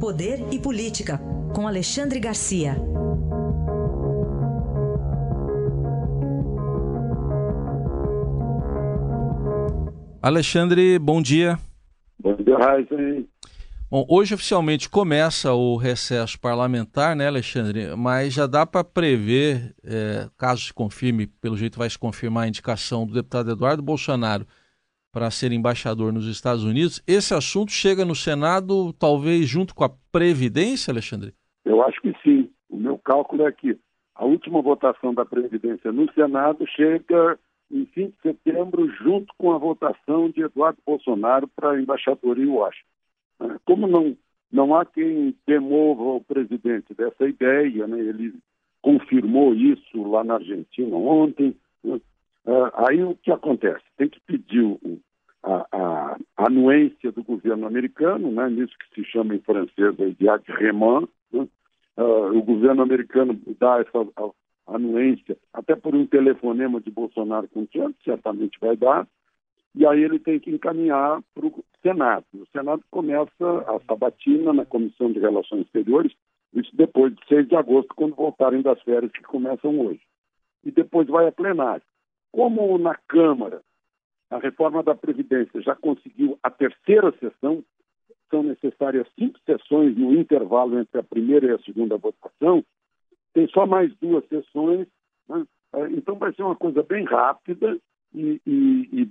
Poder e Política, com Alexandre Garcia. Alexandre, bom dia. Bom dia, Raíssa. Bom, hoje oficialmente começa o recesso parlamentar, né, Alexandre? Mas já dá para prever, é, caso se confirme, pelo jeito vai se confirmar a indicação do deputado Eduardo Bolsonaro para ser embaixador nos Estados Unidos. Esse assunto chega no Senado, talvez junto com a Previdência, Alexandre? Eu acho que sim. O meu cálculo é que a última votação da Previdência no Senado chega em fim de setembro, junto com a votação de Eduardo Bolsonaro para embaixador em Washington. Né? Como não, não há quem demova o presidente dessa ideia, né? ele confirmou isso lá na Argentina ontem. Ah, aí o que acontece? Tem que pedir o, a, a, anuência do governo americano, né, nisso que se chama em francês de agrément. Né, uh, o governo americano dá essa anuência, até por um telefonema de Bolsonaro com Trump, certamente vai dar, e aí ele tem que encaminhar para o Senado. O Senado começa a sabatina na Comissão de Relações Exteriores, isso depois de 6 de agosto, quando voltarem das férias que começam hoje. E depois vai a plenário. Como na Câmara a reforma da Previdência já conseguiu a terceira sessão, são necessárias cinco sessões no intervalo entre a primeira e a segunda votação, tem só mais duas sessões, né? É, então vai ser uma coisa bem rápida e, e, e,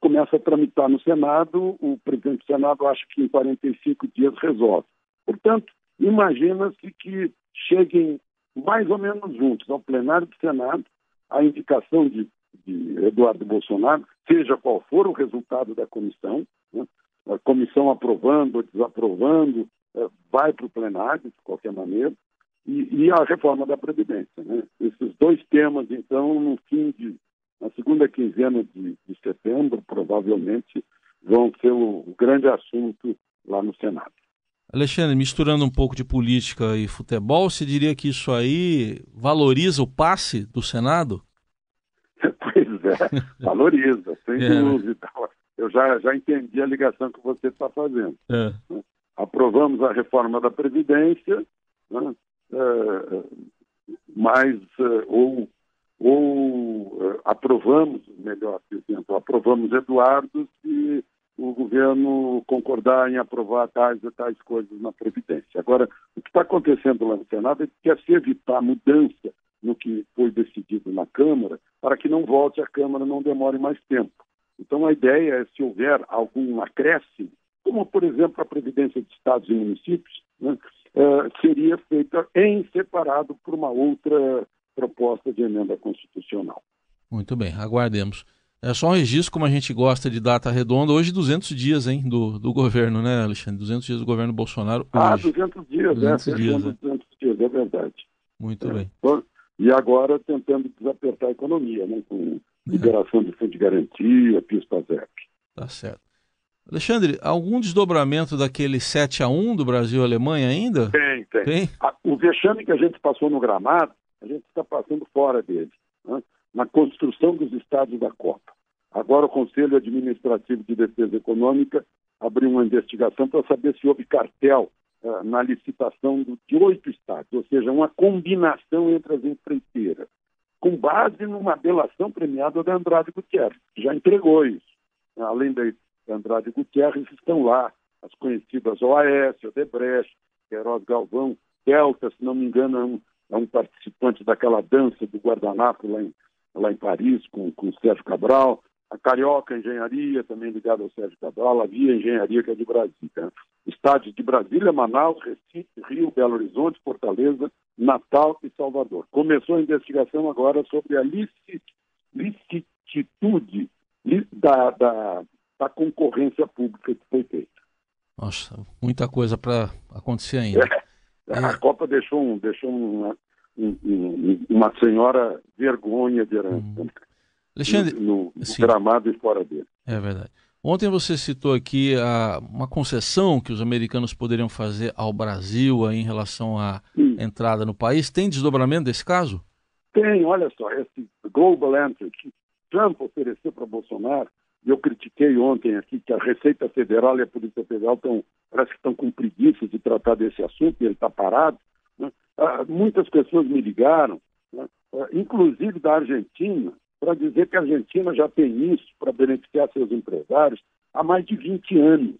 começa a tramitar no Senado, o presidente do Senado acha que em 45 dias resolve. Portanto, imagina-se que cheguem mais ou menos juntos ao plenário do Senado a indicação de de Eduardo Bolsonaro, seja qual for o resultado da comissão, né? a comissão aprovando ou desaprovando, é, vai para o plenário, de qualquer maneira, e, e, a reforma da Previdência. Né? Esses dois temas, então, no fim de, na segunda quinzena de, de setembro, provavelmente, vão ser o, o grande assunto lá no Senado. Alexandre, misturando um pouco de política e futebol, você diria que isso aí valoriza o passe do Senado? é, valoriza, sem é. dúvida. Eu já, já entendi a ligação que você está fazendo. É. Aprovamos a reforma da Previdência, né? é, mas é, ou, ou é, aprovamos, melhor dizendo, aprovamos Eduardo se o governo concordar em aprovar tais e tais coisas na Previdência. Agora, o que está acontecendo lá no Senado é que quer se evitar mudança no que foi decidido na Câmara, para que não volte à Câmara, não demore mais tempo. Então, a ideia é, se houver algum acréscimo, como, por exemplo, a Previdência de Estados e Municípios, né, eh, seria feita em separado por uma outra proposta de emenda constitucional. Muito bem, aguardemos. É só um registro, como a gente gosta de data redonda, hoje 200 dias hein, do, do governo, né, Alexandre? 200 dias do governo Bolsonaro. Ah, hoje. Ah, 200 dias, 200 é, dias, 200 né? dias, é verdade. Muito é. bem. Então, e agora tentando desapertar a economia, né, com liberação de fundo de garantia, PIS-PASEP. Tá certo. Alexandre, algum desdobramento daquele 7 a 1 do Brasil e Alemanha ainda? Tem, tem. tem? o vexame que a gente passou no gramado, a gente está passando fora dele, né? na construção dos estádios da Copa. Agora o Conselho Administrativo de Defesa Econômica abriu uma investigação para saber se houve cartel na licitação de oito estados, ou seja, uma combinação entre as empreiteiras, com base numa delação premiada da Andrade Gutierrez, que já entregou isso. Além da Andrade Gutierrez, estão lá as conhecidas OAS, Odebrecht, Queiroz Galvão, Delta, se não me engano, é um, é um participante daquela dança do guardanapo lá em, lá em Paris com, com o Sérgio Cabral, a Carioca Engenharia, também ligada ao Sérgio Cabral, a Via Engenharia, que é de Brasília. Estádios de Brasília, Manaus, Recife, Rio, Belo Horizonte, Fortaleza, Natal e Salvador. Começou a investigação agora sobre a licitude da, da, da concorrência pública que foi feita. Nossa, muita coisa para acontecer ainda. É, a é. Copa deixou, um, deixou uma, um, uma senhora vergonha de herança. Hum. Alexandre, no, no gramado e fora dele. É verdade. Ontem você citou aqui a, uma concessão que os americanos poderiam fazer ao Brasil em relação à Sim. entrada no país. Tem desdobramento desse caso? Tem, olha só, esse Global Entry que Trump ofereceu para Bolsonaro, e eu critiquei ontem aqui que a Receita Federal e a Polícia Federal estão parece que estão com preguiça de tratar desse assunto e ele está parado. Né? Ah, muitas pessoas me ligaram, né? ah, inclusive da Argentina, para dizer que a Argentina já tem isso para beneficiar seus empresários há mais de 20 anos.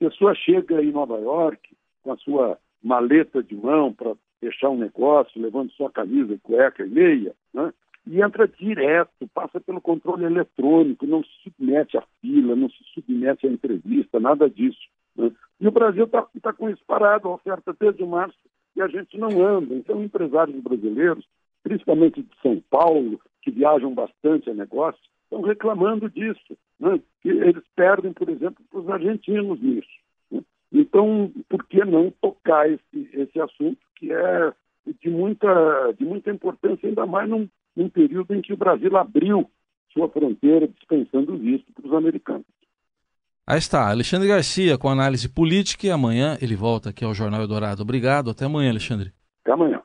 A pessoa chega em Nova York com a sua maleta de mão para fechar um negócio, levando sua camisa, cueca e meia, né? e entra direto, passa pelo controle eletrônico, não se submete à fila, não se submete à entrevista, nada disso. Né? E o Brasil está tá com isso parado, a oferta desde março, e a gente não anda. Então, empresários brasileiros, principalmente de São Paulo, que viajam bastante a negócios, estão reclamando disso. Né? Que eles perdem, por exemplo, para os argentinos nisso. Né? Então, por que não tocar esse, esse assunto que é de muita, de muita importância, ainda mais num, num período em que o Brasil abriu sua fronteira dispensando visto para os americanos. Aí está, Alexandre Garcia com análise política e amanhã ele volta aqui ao Jornal Eldorado. Obrigado, até amanhã, Alexandre. Até amanhã.